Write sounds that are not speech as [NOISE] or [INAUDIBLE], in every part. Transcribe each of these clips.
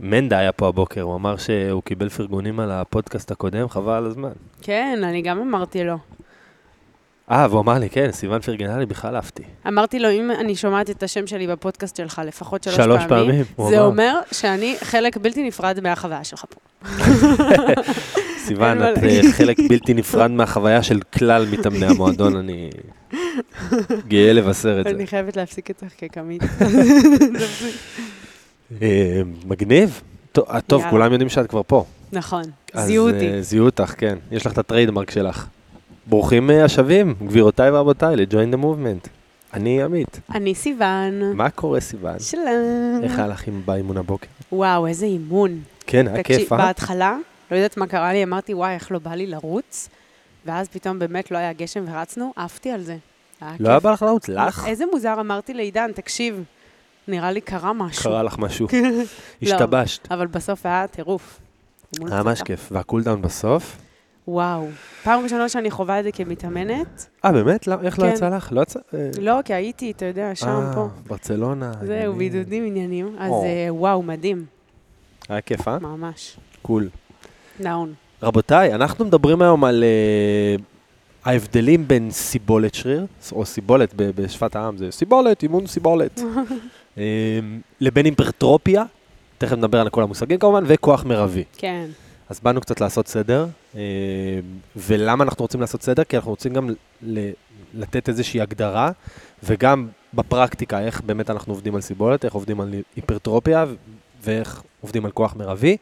מנדה היה פה הבוקר, הוא אמר שהוא קיבל פרגונים על הפודקאסט הקודם, חבל על הזמן. כן, אני גם אמרתי לו. אה, והוא אמר לי, כן, סיוון פרגנה לי, בכלל אהבתי. אמרתי לו, אם אני שומעת את השם שלי בפודקאסט שלך לפחות שלוש, שלוש פעמים, הוא זה אמר. אומר שאני חלק בלתי נפרד מהחוויה שלך פה. [LAUGHS] סיוון, את אה, חלק בלתי נפרד מהחוויה של כלל מתאמני המועדון, אני גאה לבשר את זה. אני חייבת להפסיק את הצחקק, עמית. [LAUGHS] אה, מגניב. טוב. כולם יודעים שאת כבר פה. נכון, זיהו אה, אותי. זיהו אותך, כן. יש לך את הטריידמרק שלך. ברוכים אה, השבים, גבירותיי ורבותיי, ל-join the movement. אני עמית. אני סיוון. מה קורה, סיוון? שלום. איך היה לך עם באימון הבוקר? וואו, איזה אימון. כן, היה כיף, אה? בהתחלה, לא יודעת מה קרה לי, אמרתי, וואי, איך לא בא לי לרוץ, ואז פתאום באמת לא היה גשם ורצנו, עפתי על זה. לא היה. בא לך לרוץ? לך? איזה מוזר, אמרתי לעידן, תקשיב, נראה לי קרה משהו. קרה לך משהו. [LAUGHS] לא. השתבשת. אבל בסוף היה טירוף. היה ממש. כיף. והקולדאון בסוף? וואו. פעם ראשונה שאני חווה את זה כמתאמנת, אה, באמת? למה- איך לא כן. יצא לך? לא יצא? אה, לא, כי הייתי, אתה יודע, שם, אה, פה. ברצלונה. זהו. בידודים עניינים. אז. אה, וואו, מדהים, היה כיף, אה? ממש. Cool. Down. רבותיי, אנחנו מדברים היום על אה, ההבדלים בין סיבולת שריר, או סיבולת בשפת העם, זה סיבולת, אימון סיבולת, אה, [LAUGHS] לבין היפרטרופיה, תכף נדבר על כל המושגים כמובן, וכוח מרבי. כן, אז באנו קצת לעשות סדר, אה, ולמה אנחנו רוצים לעשות סדר? כי אנחנו רוצים גם לתת איזושהי הגדרה, וגם בפרקטיקה, איך באמת אנחנו עובדים על סיבולת, איך עובדים על היפרטרופיה, ואיך עובדים על כוח מרבי,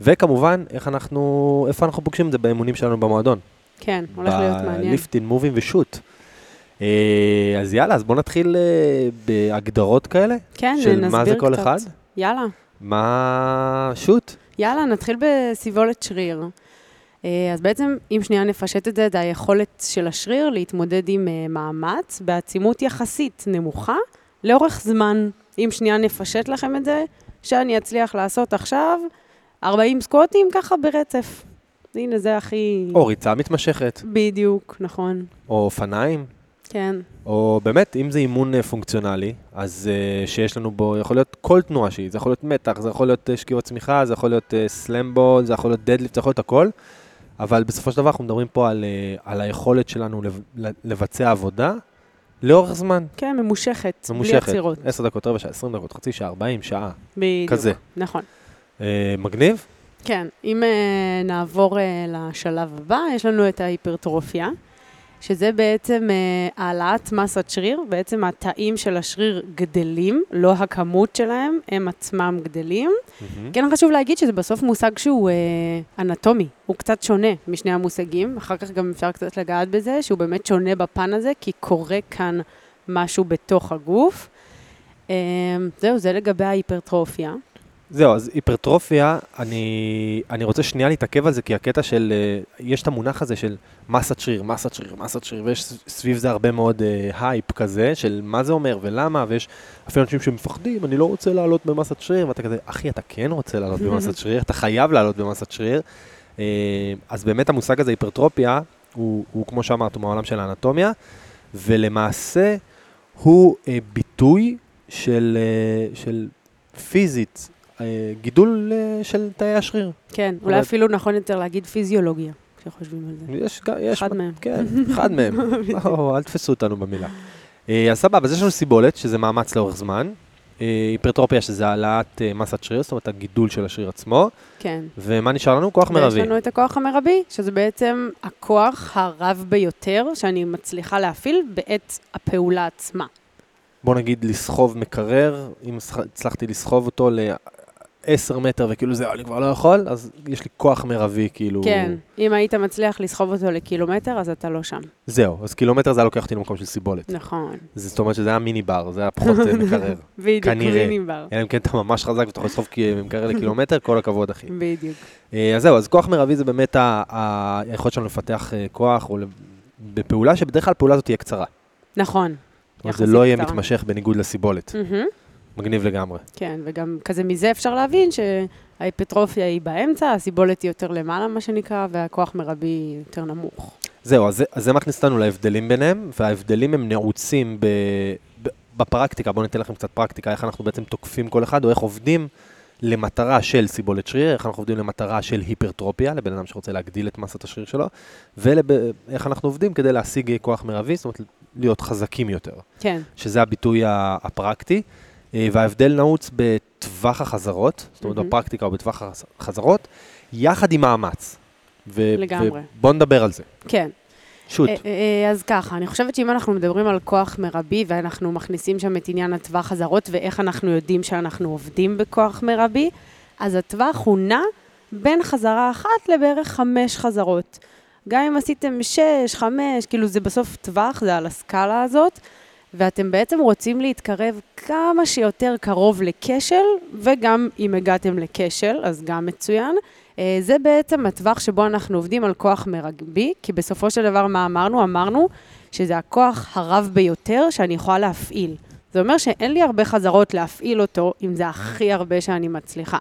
וכמובן, איך אנחנו, איפה אנחנו פוגשים את זה באימונים שלנו במועדון. כן, הולך להיות מעניין. בליפטין, מובים ושוט. אה, אז יאללה, אז בואו נתחיל אה, בהגדרות כאלה, כן, של נסביר מה זה כל קצת. אחד. יאללה. מה... שוט. יאללה, נתחיל בסיבולת שריר. אה, אז בעצם, אם שנייה נפשט את זה, זה היכולת של השריר להתמודד עם מאמץ בעצימות יחסית נמוכה לאורך זמן. אם שנייה נפשט לכם את זה, שאני אצליח לעשות עכשיו 40 סקוטים ככה ברצף. הנה, זה הכי... או ריצה מתמשכת, בדיוק, נכון. או אופניים. כן, או באמת, אם זה אימון אה, פונקציונלי, אז uh, שיש לנו בו, יכול להיות כל תנועה שהיא, זה יכול להיות מתח, זה יכול להיות uh, שקיעות צמיחה, זה יכול להיות uh, סלמבול, זה יכול להיות דדליפט, זה יכול להיות הכל, אבל בסופו של דבר אנחנו מדברים פה על, uh, על היכולת שלנו לב, לבצע עבודה לאורך זמן, כן, ממושכת, בלי ממושכת, עצירות. 10 דקות, רבע שעה, 20 דקות, חצי שעה, 40 שעה, בדיוק. כזה. נכון. Uh, מגניב? כן, אם uh, נעבור uh, לשלב הבא, יש לנו את ההיפרטרופיה, שזה בעצם uh, העלאת מסת שריר, בעצם התאים של השריר גדלים, לא הכמות שלהם, הם עצמם גדלים. כן חשוב להגיד שזה בסוף מושג שהוא uh, אנטומי, הוא קצת שונה משני המושגים, אחר כך גם אפשר קצת לגעת בזה, שהוא באמת שונה בפן הזה, כי קורה כאן משהו בתוך הגוף. אה, זהו, זה לגבי ההיפרטרופיה. זהו, אז היפרטרופיה, אני, אני רוצה שנייה להתעכב על זה, כי הקטע של, אה, יש את המונח הזה של מסת שריר, מסת שריר, מסת שריר, ויש סביב זה הרבה מאוד אה, הייפ כזה, של מה זה אומר ולמה, ויש אפילו אנשים שמפחדים, אני לא רוצה לעלות במסת שריר, ואתה כזה, אחי, אתה כן רוצה לעלות במסת שריר, אתה חייב לעלות במסת שריר. אה, אז באמת המושג הזה, היפרטרופיה, הוא, הוא כמו שאמרת, הוא מהעולם של האנטומיה, ולמעשה הוא אה, ביטוי של, אה, של פיזית, גידול אה, של תאי השריר. כן, אולי אפילו נכון יותר להגיד פיזיולוגיה, כשחושבים על זה. יש, יש, אחד מהם. כן, [LAUGHS] אחד מהם. לא, אל תפסו אותנו במילה. אה, אז סבבה, אז יש לנו סיבולת, שזה מאמץ לאורך זמן. אה, היפרטרופיה, שזה העלאת אה, מסת שריר, זאת אומרת הגידול של השריר עצמו. כן. ומה נשאר לנו? כוח מרבי. לנו את הכוח המרבי, שזה בעצם הכוח הרב ביותר שאני מצליחה להפעיל בעת הפעולה עצמה. בוא נגיד לסחוב מקרר, אם הצלח- הצלחתי לסחוב אותו ל-10 מטר וכאילו זהו, אני כבר לא יכול, אז יש לי כוח מרבי, כאילו... כן, אם היית מצליח לסחוב אותו לקילומטר, אז אתה לא שם. זהו, אז קילומטר זה היה לוקח אותי למקום של סיבולת. נכון. זה- זאת אומרת שזה היה מיני בר, זה היה פחות אה, מקרר. [LAUGHS] בדיוק, כנראה. מיניבר. אלא אם כן אתה ממש חזק ואתה יכול לסחוב כי- מקרר לקילומטר, כל הכבוד אחי. בדיוק. אה, אז זהו, אז כוח מרבי זה באמת היכולת שלנו לפתח אה, כוח, או בפעולה שבדרך כלל הפעולה הזאת תהיה קצרה. נכון. זה לא יהיה. מתמשך בניגוד לסיבולת. מהמם. מגניב לגמרי. כן, וגם כזה מזה אפשר להבין שההיפטרופיה היא באמצע, הסיבולת היא יותר למעלה, מה שנקרא, והכוח מרבי יותר נמוך. זהו, אז זה, אז זה מכניס אותנו להבדלים ביניהם, וההבדלים הם נעוצים ב, ב, בפרקטיקה. בואו ניתן לכם קצת פרקטיקה, איך אנחנו בעצם תוקפים כל אחד, או איך עובדים למטרה של סיבולת שריר, איך אנחנו עובדים למטרה של היפרטרופיה, לבן אדם שרוצה להגדיל את מסת השריר שלו, ואיך אנחנו עובדים כדי להשיג כוח מרבי, זאת אומרת, להיות חזקים יותר. כן. שזה הביטוי הפרקטי, וההבדל נעוץ בטווח החזרות, זאת אומרת. בפרקטיקה או בטווח החזרות, יחד עם מאמץ. ו- לגמרי. ובוא נדבר על זה. כן. שוט. אה, אה, אז ככה, אני חושבת שאם אנחנו מדברים על כוח מרבי ואנחנו מכניסים שם את עניין הטווח חזרות ואיך אנחנו יודעים שאנחנו עובדים בכוח מרבי, אז הטווח הוא נע בין חזרה אחת לבערך חמש חזרות. גם אם עשיתם שש, חמש, כאילו זה בסוף טווח, זה על הסקאלה הזאת, ואתם בעצם רוצים להתקרב כמה שיותר קרוב לכשל, וגם אם הגעתם לכשל, אז גם מצוין. אה, זה בעצם הטווח שבו אנחנו עובדים על כוח מרבי, כי בסופו של דבר מה אמרנו? אמרנו שזה הכוח הרב ביותר שאני יכולה להפעיל. זה אומר שאין לי הרבה חזרות להפעיל אותו, אם זה הכי הרבה שאני מצליחה.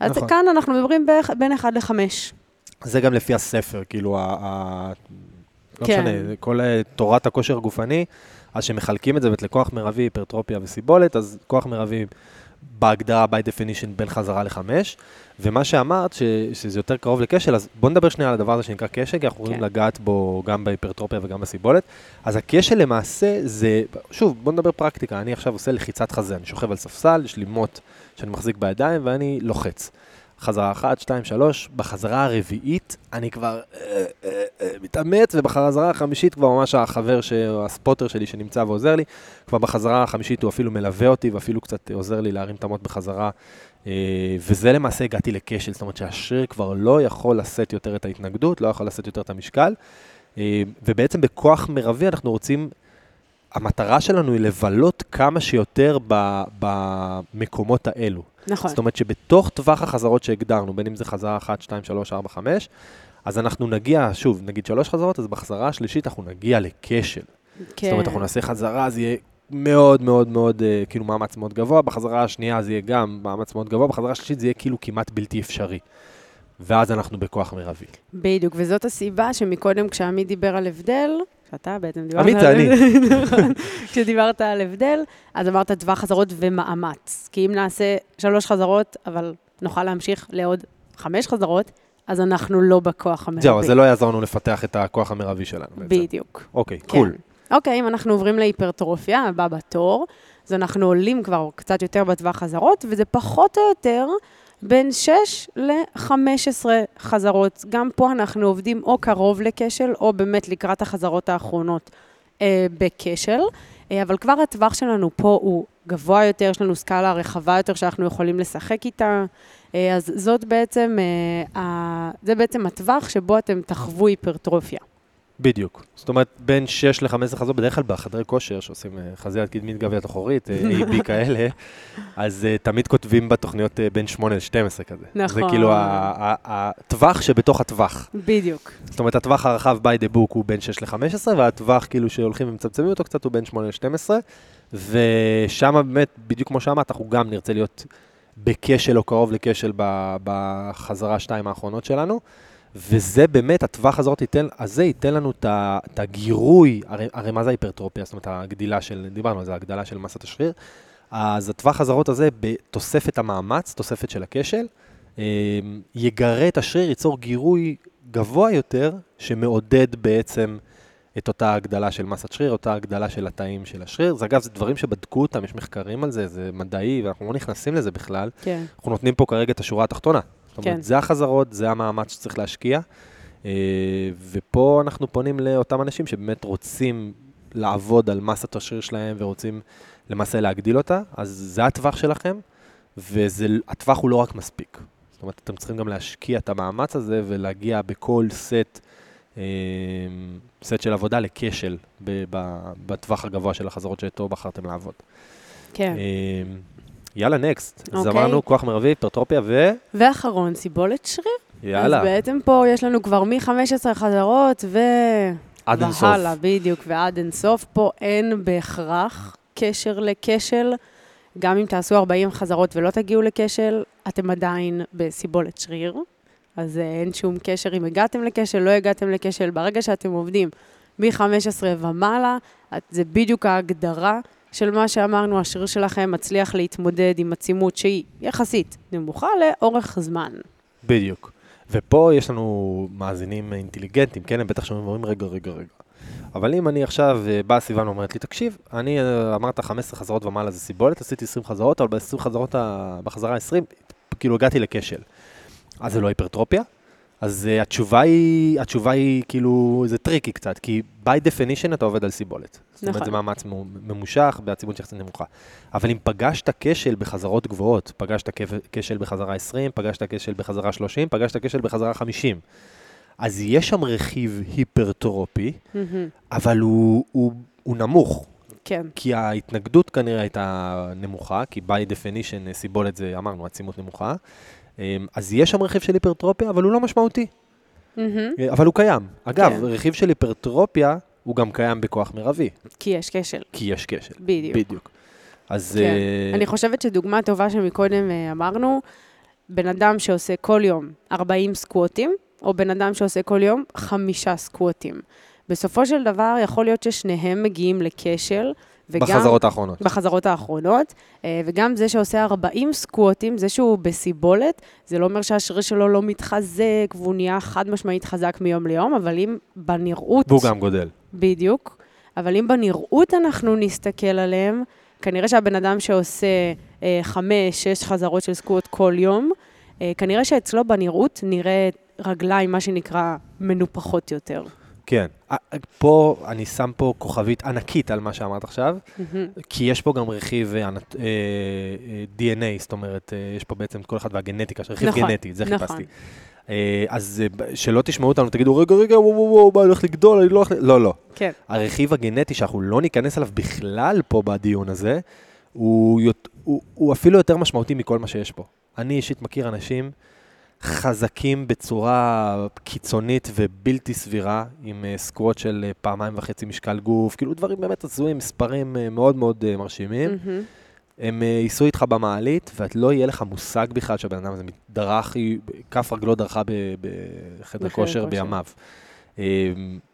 אז נכון. כאן אנחנו מדברים בין 1 ל-5. זה גם לפי הספר, כאילו, ה- ה- לא כן. משנה, כל אה, תורת הכושר הגופני, אז שמחלקים את זה באמת לכוח מרבי, היפרטרופיה וסיבולת, אז כוח מרבי בהגדרה, by definition, בין חזרה לחמש, ומה שאמרת, ש, שזה יותר קרוב לכשל, אז בוא נדבר שנייה על הדבר הזה שנקרא כשל, כי אנחנו יכולים כן. לגעת בו גם בהיפרטרופיה וגם בסיבולת. אז הכשל למעשה זה, שוב, בוא נדבר פרקטיקה, אני עכשיו עושה לחיצת חזה, אני שוכב על ספסל, יש לי מוט שאני מחזיק בידיים ואני לוחץ. חזרה אחת, שתיים, שלוש, בחזרה הרביעית אני כבר אה, אה, אה, מתאמץ, ובחזרה החמישית כבר ממש החבר, הספוטר שלי שנמצא ועוזר לי, כבר בחזרה החמישית הוא אפילו מלווה אותי ואפילו קצת עוזר לי להרים את המוט בחזרה. וזה למעשה הגעתי לכשל, זאת אומרת שהשריר כבר לא יכול לשאת יותר את ההתנגדות, לא יכול לשאת יותר את המשקל, ובעצם בכוח מרבי אנחנו רוצים, המטרה שלנו היא לבלות כמה שיותר ב... במקומות האלו. נכון. זאת אומרת שבתוך טווח החזרות שהגדרנו, בין אם זה חזרה 1, 2, 3, 4, 5, אז אנחנו נגיע, שוב, נגיד שלוש חזרות, אז בחזרה השלישית אנחנו נגיע לכשל. כן. זאת אומרת, אנחנו נעשה חזרה, זה יהיה מאוד מאוד מאוד, אה, כאילו מאמץ מאוד גבוה, בחזרה השנייה זה יהיה גם מאמץ מאוד גבוה, בחזרה השלישית זה יהיה כאילו כמעט בלתי אפשרי. ואז אנחנו בכוח מרבי. בדיוק, וזאת הסיבה שמקודם כשעמית דיבר על הבדל, שאתה בעצם דיברת עמית אני. [LAUGHS] כשדיברת על הבדל, אז אמרת טווח חזרות ומאמץ. כי אם נעשה שלוש חזרות, אבל נוכל להמשיך לעוד חמש חזרות, אז אנחנו לא בכוח המרבי. זהו, אז זה לא יעזור לנו לפתח את הכוח המרבי שלנו בעצם. בדיוק. אוקיי, כן. קול. אוקיי, אם אנחנו עוברים להיפרטרופיה, הבא בתור, אז אנחנו עולים כבר קצת יותר בטווח חזרות, וזה פחות או יותר בין 6 ל-15 חזרות. גם פה אנחנו עובדים או קרוב לכשל, או באמת לקראת החזרות האחרונות אה, בכשל, אה, אבל כבר הטווח שלנו פה הוא גבוה יותר, יש לנו סקאלה רחבה יותר שאנחנו יכולים לשחק איתה. אה, אז זאת בעצם, אה, זה בעצם הטווח שבו אתם תחוו היפרטרופיה. בדיוק. זאת אומרת, בין 6 ל-15 חזרות, בדרך כלל בחדרי כושר שעושים אה, חזיית קדמית גביית אחורית, אה, AB [LAUGHS] כאלה, אז אה, תמיד כותבים בתוכניות בין 8 ל-12 כזה. זה נכון. כאילו ה- ה- הטווח שבתוך הטווח. בדיוק. זאת אומרת, הטווח הרחב by the book הוא בין 6 ל-15, והטווח כאילו שהולכים ומצמצמים אותו קצת הוא בין 8 ל-12, ושם באמת, בדיוק כמו שאמרת, אנחנו גם נרצה להיות בכשל או קרוב לכשל בחזרה שתיים האחרונות שלנו. וזה באמת, הטווח הזאת ייתן, הזה ייתן לנו את הגירוי, הרי, הרי מה זה ההיפרטרופיה? זאת אומרת, הגדילה של, דיברנו על זה, הגדלה של מסת השריר. אז הטווח הזרות הזה, בתוספת המאמץ, תוספת של הכשל, אה, יגרה את השריר, ייצור גירוי גבוה יותר, שמעודד בעצם את אותה הגדלה של מסת שריר, אותה הגדלה של התאים של השריר. זה אגב, זה דברים שבדקו אותם, יש מחקרים על זה, זה מדעי, ואנחנו לא נכנסים לזה בכלל. כן. אנחנו נותנים פה כרגע את השורה התחתונה. זאת אומרת, כן. זה החזרות, זה המאמץ שצריך להשקיע. אה, ופה אנחנו פונים לאותם אנשים שבאמת רוצים לעבוד על מסת השריר שלהם ורוצים למעשה להגדיל אותה, אז זה הטווח שלכם, והטווח הוא לא רק מספיק. זאת אומרת, אתם צריכים גם להשקיע את המאמץ הזה ולהגיע בכל סט, אה, סט של עבודה לכשל בטווח הגבוה של החזרות שאיתו בחרתם לעבוד. כן. יאללה, נקסט. אז אוקיי. אמרנו כוח מרבי, היפרטרופיה ו... ואחרון, סיבולת שריר. יאללה, אז בעצם פה יש לנו כבר מ-15 חזרות ו... עד אינסוף. והלאה, בדיוק, ועד אינסוף. פה אין בהכרח קשר לכשל. גם אם תעשו 40 חזרות ולא תגיעו לכשל, אתם עדיין בסיבולת שריר. אז אה, אין שום קשר אם הגעתם לכשל, לא הגעתם לכשל. ברגע שאתם עובדים מ-15 ומעלה, זה בדיוק ההגדרה של מה שאמרנו, השריר שלכם מצליח להתמודד עם עצימות שהיא יחסית נמוכה לאורך זמן. בדיוק. ופה יש לנו מאזינים אינטליגנטים, כן? הם בטח שומעים ואומרים, רגע, רגע, רגע. אבל אם אני עכשיו, אה, באה סיוון ואומרת לי, תקשיב, אני אה, אמרת 15 חזרות ומעלה זה סיבולת, עשיתי 20 חזרות, אבל ב-20 חזרות, בחזרה ה-20, כאילו הגעתי לכשל. אז זה לא היפרטרופיה? אז אה, התשובה היא, התשובה היא כאילו, זה tricky קצת, כי by definition אתה עובד על סיבולת. זאת אומרת, נכון. זה מאמץ מו- ממושך בעצימות יחסית נמוכה. אבל אם פגשת כשל בחזרות גבוהות, פגשת כשל בחזרה 20, פגשת כשל בחזרה 30, פגשת כשל בחזרה 50, אז יש שם רכיב היפרטרופי, מהמם. אבל הוא, הוא, הוא נמוך, כן, כי ההתנגדות כנראה הייתה נמוכה, כי by definition אה, סיבולת זה, אמרנו, עצימות נמוכה. אמ, אז יש שם רכיב של היפרטרופיה, אבל הוא לא משמעותי. אה, אבל הוא קיים. אגב, כן. רכיב של היפרטרופיה הוא גם קיים בכוח מרבי, כי יש כשל. כי יש כשל. בדיוק. בדיוק. אז... כן. אה, אני חושבת שדוגמה טובה שמקודם אה, אמרנו, בן אדם שעושה כל יום 40 סקווטים, או בן אדם שעושה כל יום חמישה סקווטים. בסופו של דבר, יכול להיות ששניהם מגיעים לכשל, וגם... בחזרות האחרונות. בחזרות האחרונות, אה, וגם זה שעושה 40 סקווטים, זה שהוא בסיבולת, זה לא אומר שהשריר שלו לא מתחזק, והוא נהיה חד משמעית חזק מיום ליום, אבל אם בנראות... והוא גם גודל. בדיוק. אבל אם בנראות אנחנו נסתכל עליהם, כנראה שהבן אדם שעושה אה, חמש, שש חזרות של סקווט כל יום, אה, כנראה שאצלו בנראות נראה רגליים, מה שנקרא, מנופחות יותר. כן. פה, אני שם פה כוכבית ענקית על מה שאמרת עכשיו. כי יש פה גם רכיב אה, אה, אה, DNA, זאת אומרת, אה, יש פה בעצם כל אחד והגנטיקה, רכיב נכון, גנטי, זה נכון. חיפשתי. אה, אז אה, שלא תשמעו אותנו, תגידו, רגע, רגע, וואו, וואו, וואו, מה, אני הולך לגדול, אני לא הולך... ל-" לא, לא. כן, הרכיב הגנטי שאנחנו לא ניכנס אליו בכלל פה בדיון הזה, הוא, הוא, הוא אפילו יותר משמעותי מכל מה שיש פה. אני אישית מכיר אנשים חזקים בצורה קיצונית ובלתי סבירה, עם uh, סקווט של uh, פעמיים וחצי משקל גוף, כאילו דברים באמת הזויים, מספרים uh, מאוד מאוד מרשימים. מהמם. הם ייסעו איתך במעלית, ואת לא יהיה לך מושג בכלל שהבן אדם הזה דרך, כף רגלו דרכה בחדר כושר. בימיו. Um,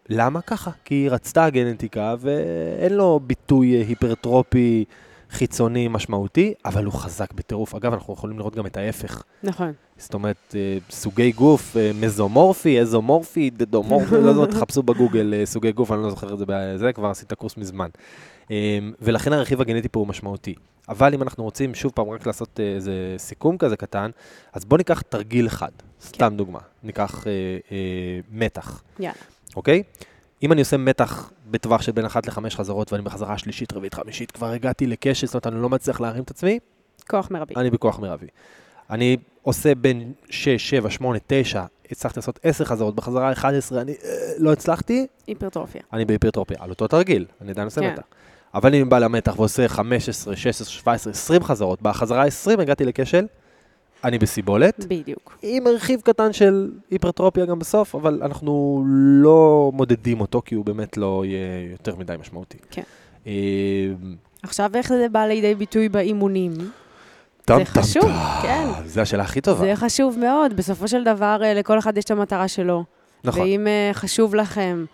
למה ככה? כי היא רצתה הגנטיקה ואין לו ביטוי אה, היפרטרופי חיצוני משמעותי, אבל הוא חזק בטירוף. אגב, אנחנו יכולים לראות גם את ההפך. נכון. זאת אומרת, אה, סוגי גוף, אה, מזומורפי, איזומורפי, דדומורפי, לא יודע, תחפשו [LAUGHS] בגוגל אה, סוגי גוף, אני לא זוכר את זה בזה, כבר עשית קורס מזמן. ולכן הרכיב הגנטי פה הוא משמעותי. אבל אם אנחנו רוצים, שוב פעם, רק לעשות איזה סיכום כזה קטן, אז בואו ניקח תרגיל אחד, סתם דוגמה. ניקח אה, אה, מתח, יאללה. אוקיי? אם אני עושה מתח בטווח של בין אחת לחמש חזרות, ואני בחזרה שלישית, רביעית, חמישית, כבר הגעתי לקשת, זאת אומרת, אני לא מצליח להרים את עצמי, כוח מרבי. אני בכוח מרבי. אני עושה בין 6, 7, 8, 9, הצלחתי לעשות 10 חזרות, בחזרה 11 אני אה, לא הצלחתי, היפרטרופיה. אני בהיפרטרופיה, על אותו תרגיל, אני עדיין עושה כן. מתח. אבל אם אני בא למתח ועושה 15, 16, 17, 20 חזרות, בחזרה 20 הגעתי לכשל, אני בסיבולת, בדיוק. עם רכיב קטן של היפרטרופיה גם בסוף, אבל אנחנו לא מודדים אותו, כי הוא באמת לא יהיה יותר מדי משמעותי. כן. אה, עכשיו, איך זה בא לידי ביטוי באימונים? טם, טם, חשוב, טם. כן. זה השאלה הכי טובה. זה חשוב מאוד. בסופו של דבר, אה, לכל אחד יש את המטרה שלו. נכון. ואם אה, חשוב לכם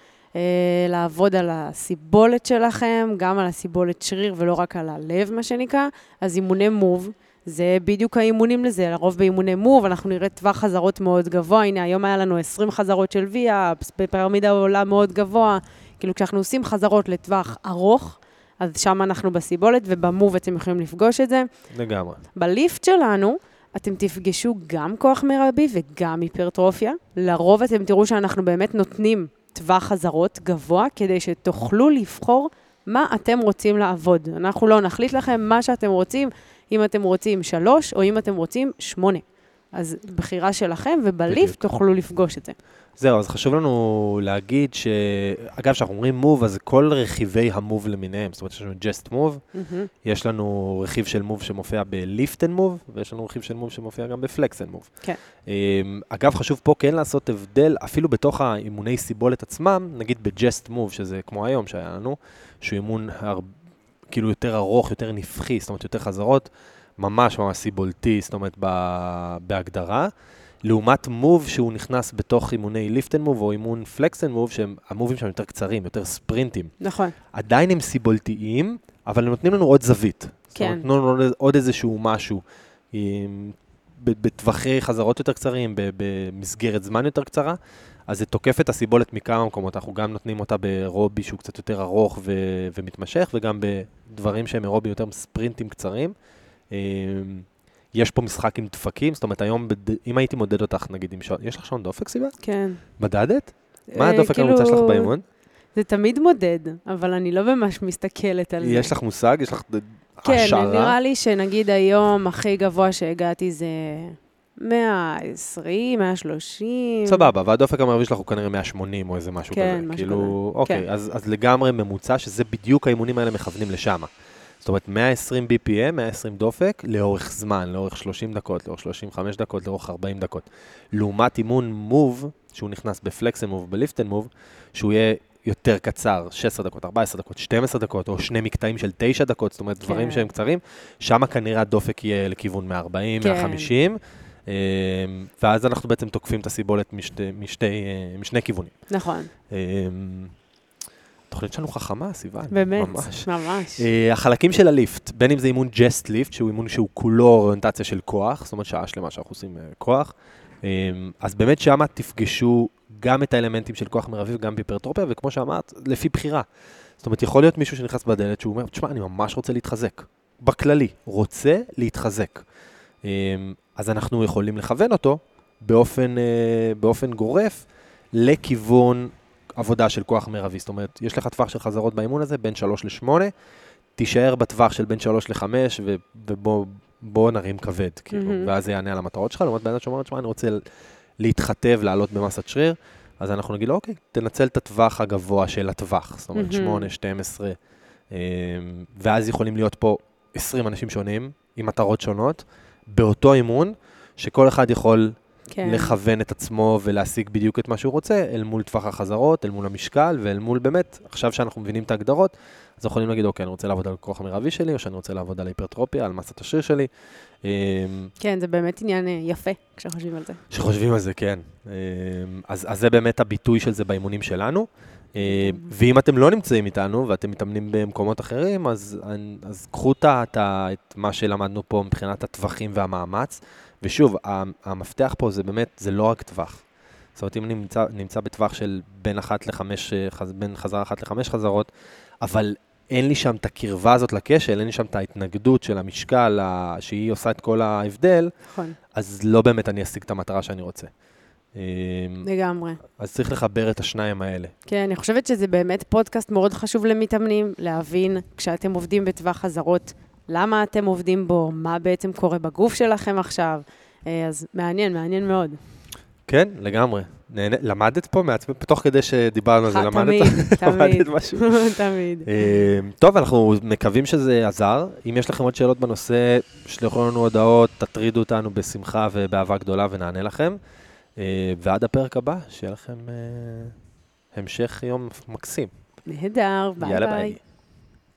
לעבוד על הסיבולת שלכם, גם על הסיבולת שריר ולא רק על הלב, מה שנקרא, אז אימוני מוב, זה בדיוק האימונים לזה. לרוב באימוני מוב אנחנו נראה טווח חזרות מאוד גבוה. הנה, היום היה לנו 20 חזרות של ויה-אפס, בפירמידה עולה מאוד גבוה. כאילו, כשאנחנו עושים חזרות לטווח ארוך, אז שם אנחנו בסיבולת, ובמוב אתם יכולים לפגוש את זה. לגמרי. בליפט שלנו, אתם תפגשו גם כוח מרבי וגם היפרטרופיה. לרוב אתם תראו שאנחנו באמת נותנים טווח חזרות גבוה, כדי שתוכלו לבחור מה אתם רוצים לעבוד. אנחנו לא נחליט לכם מה שאתם רוצים, אם אתם רוצים שלוש או אם אתם רוצים שמונה. אז בחירה שלכם, וב Lift בדיוק. תוכלו לפגוש את זה. זהו, אז חשוב לנו להגיד ש... אגב, כשאנחנו אומרים Move, אז כל רכיבי ה Move למיניהם, זאת אומרת, יש לנו Just Move, יש לנו רכיב של Move שמופיע ב Lift and Move, ויש לנו רכיב של Move שמופיע גם ב Flex and Move. כן. אמ, אגב, חשוב פה כן לעשות הבדל, אפילו בתוך האימוני סיבולת עצמם, נגיד ב Just Move, שזה כמו היום שהיה לנו, שהוא אימון הר... כאילו יותר ארוך, יותר נפחי, זאת אומרת, יותר חזרות, ממש ממש סיבולתי, זאת אומרת, ב... בהגדרה. לעומת Move שהוא נכנס בתוך אימוני Lift and Move או אימון Flex and Move, שהם המובים שם יותר קצרים, יותר ספרינטים. נכון. עדיין הם סיבולתיים, אבל הם נותנים לנו עוד זווית. זאת כן. אומרת, נותנים לנו עוד- איזשהו משהו. עם- בטווחי חזרות יותר קצרים, במסגרת זמן יותר קצרה, אז זה תוקף את הסיבולת מכמה מקומות. אנחנו גם נותנים אותה ברובי שהוא קצת יותר ארוך ו- ומתמשך, וגם בדברים שהם אירובי יותר ספרינטים קצרים. אה, יש פה משחק עם דפקים, זאת אומרת, היום, בד- אם הייתי מודד אותך, נגיד, עם שעון, יש לך שעון דופק, סיבה? כן. מדדת? מה אה, הדופק כאילו, הממוצע שלך באימון? זה תמיד מודד, אבל אני לא ממש מסתכלת על זה. יש לך מושג? יש לך כן, השערה? נראה לי שנגיד היום הכי גבוה שהגעתי זה 120, 130. סבבה, והדופק המרבי שלך הוא כנראה 180 או איזה משהו כן, כזה. משהו כאילו, כזה. אוקיי, כן. אז, אז לגמרי ממוצע, שזה בדיוק האימונים האלה מכוונים לשם. זאת אומרת, 120 BPM, 120 דופק, לאורך זמן, לאורך 30 דקות, לאורך 35 דקות, לאורך 40 דקות. לעומת אימון Move, שהוא נכנס ב Flex and Move, ב Lift and Move, שהוא יהיה יותר קצר, 16 דקות, 14 דקות, 12 דקות, או שני מקטעים של 9 דקות, זאת אומרת, דברים כן. שהם קצרים, שם כנראה הדופק יהיה לכיוון 140, כן. 150. אמ, ואז אנחנו בעצם תוקפים את הסיבולת משתי, משתי, אה, משני כיוונים. נכון, אמ, התוכנית שלנו חכמה, סיוון. באמת, ממש. ממש. אה, החלקים של הליפט, בין אם זה אימון ג'סט ליפט, שהוא אימון שהוא כולו אוריינטציה של כוח, זאת אומרת שעה שלמה שאנחנו עושים אה, כוח, אמ, אז באמת שמה תפגשו גם את האלמנטים של כוח מרבי וגם בהיפרטרופיה, וכמו שאמרת, לפי בחירה. זאת אומרת, יכול להיות מישהו שנכנס בדלת שהוא אומר, תשמע, אני ממש רוצה להתחזק. בכללי, רוצה להתחזק. אמ, אז אנחנו יכולים לכוון אותו באופן, אה, באופן גורף לכיוון עבודה של כוח מרבי. זאת אומרת, יש לך טווח של חזרות באימון הזה בין 3 ל-8, תישאר בטווח של בין 3 ל-5, ובוא בוא נרים כבד, כאילו, מהמם. ואז זה יענה על המטרות שלך, לעומת בן אדם שאומר, תשמע, אני רוצה להתחתב, לעלות במסת שריר, אז אנחנו נגיד לו, אוקיי, תנצל את הטווח הגבוה של הטווח, זאת אומרת, מהמם. 8, 12, אמ, ואז יכולים להיות פה 20 אנשים שונים, עם מטרות שונות, באותו אימון, שכל אחד יכול כן. לכוון את עצמו ולהשיג בדיוק את מה שהוא רוצה, אל מול טווח החזרות, אל מול המשקל, ואל מול באמת, עכשיו שאנחנו מבינים את ההגדרות, אז יכולים להגיד, אוקיי, אני רוצה לעבוד על הכוח המרבי שלי, או שאני רוצה לעבוד על ההיפרטרופיה, על מסת השריר שלי. אמ, כן, זה באמת עניין אה, יפה כשחושבים על זה. שחושבים על זה, כן. אמ, אז, אז זה באמת הביטוי של זה באימונים שלנו. אמ, ואם אתם לא נמצאים איתנו ואתם מתאמנים במקומות אחרים, אז, אז קחו את את מה שלמדנו פה מבחינת הטווחים והמאמץ. ושוב, המפתח פה זה באמת, זה לא רק טווח. זאת אומרת, אם נמצא, נמצא בטווח של בין אחת לחמש, אה, חז- בין חזרה אחת לחמש חזרות, אבל אין לי שם את הקרבה הזאת לקשל, אין לי שם את ההתנגדות של המשקל, ה- שהיא עושה את כל ההבדל, נכון, אז לא באמת אני אשיג את המטרה שאני רוצה. אמ, לגמרי. אז צריך לחבר את השניים האלה. כן, אני חושבת שזה באמת פודקאסט מאוד חשוב למתאמנים, להבין כשאתם עובדים בטווח חזרות, למה אתם עובדים בו, מה בעצם קורה בגוף שלכם עכשיו. אה, אז מעניין, מעניין מאוד. כן, לגמרי. נהנה, למדת פה מעצמי, תוך כדי שדיברנו על זה, ח- למדת? תמיד, [LAUGHS] תמיד? [LAUGHS] תמיד. אמ, טוב, אנחנו מקווים שזה עזר. אם יש לכם עוד שאלות בנושא, שלחו לנו הודעות, תטרידו אותנו בשמחה ובאהבה גדולה ונענה לכם. אה, ועד הפרק הבא, שיהיה לכם אה, המשך יום מקסים. נהדר, ביי יאללה. ביי.